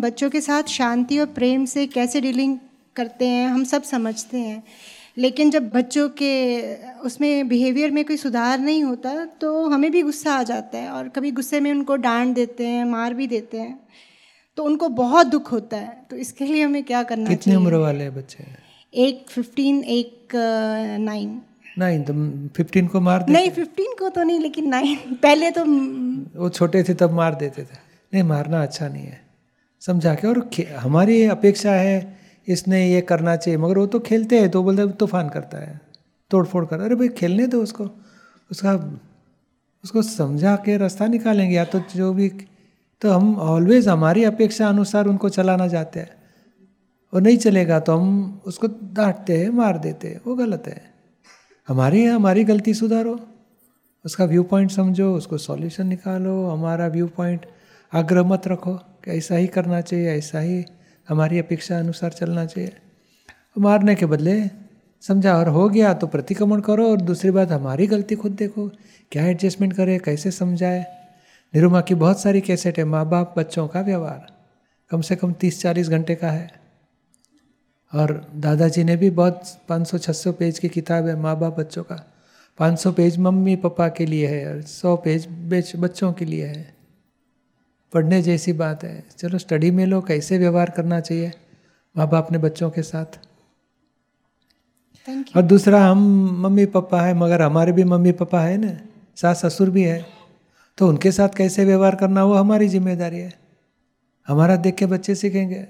बच्चों के साथ शांति और प्रेम से कैसे डीलिंग करते हैं हम सब समझते हैं। लेकिन जब बच्चों के उसमें बिहेवियर में कोई सुधार नहीं होता तो हमें भी गुस्सा आ जाता है और कभी गुस्से में उनको डांट देते हैं मार भी देते हैं। तो उनको बहुत दुख होता है। तो इसके लिए हमें क्या करना कितनी उम्र वाले हैं बच्चे? एक फिफ्टीन एक नाइन नाइन तो फिफ्टीन को मार देते नहीं फिफ्टीन को तो नहीं लेकिन नाइन पहले तो वो छोटे थे तब मार देते थे। नहीं मारना अच्छा नहीं है। समझा के, और हमारी अपेक्षा है, इसने ये करना चाहिए, मगर वो तो खेलते हैं तो बोलते तूफ़ान करता है तोड़ फोड़ कर, अरे भाई खेलने दो उसको, उसका, उसको समझा के रास्ता निकालेंगे, या तो जो भी तो हम ऑलवेज हमारी अपेक्षा अनुसार उनको चलाना चाहते हैं, और नहीं चलेगा तो हम उसको डांटते हैं, मार देते हैं, वो गलत है, हमारी है हमारी गलती सुधारो, उसका व्यू पॉइंट समझो, उसको सॉल्यूशन निकालो, हमारा व्यू पॉइंट आग्रह मत रखो कि ऐसा ही करना चाहिए, ऐसा ही हमारी अपेक्षा अनुसार चलना चाहिए। मारने के बदले समझा और हो गया तो प्रतिक्रमण करो और दूसरी बात, हमारी गलती खुद देखो, क्या एडजस्टमेंट करे, कैसे समझाए। निरुमा की बहुत सारी कैसेट है माँ बाप बच्चों का व्यवहार, कम से कम तीस चालीस घंटे का है। और दादाजी ने भी बहुत पाँच सौ छः सौ पेज की किताब है माँ बाप बच्चों का। पाँच सौ पेज मम्मी पापा के लिए है और सौ पेज बेच बच्चों के लिए है। पढ़ने जैसी बात है। चलो स्टडी में लो कैसे व्यवहार करना चाहिए माँ बाप ने बच्चों के साथ? और दूसरा हम मम्मी पापा है मगर हमारे भी मम्मी पापा है ना सास ससुर भी है तो उनके साथ कैसे व्यवहार करना वो हमारी ज़िम्मेदारी है। हमारा देख के बच्चे सीखेंगे।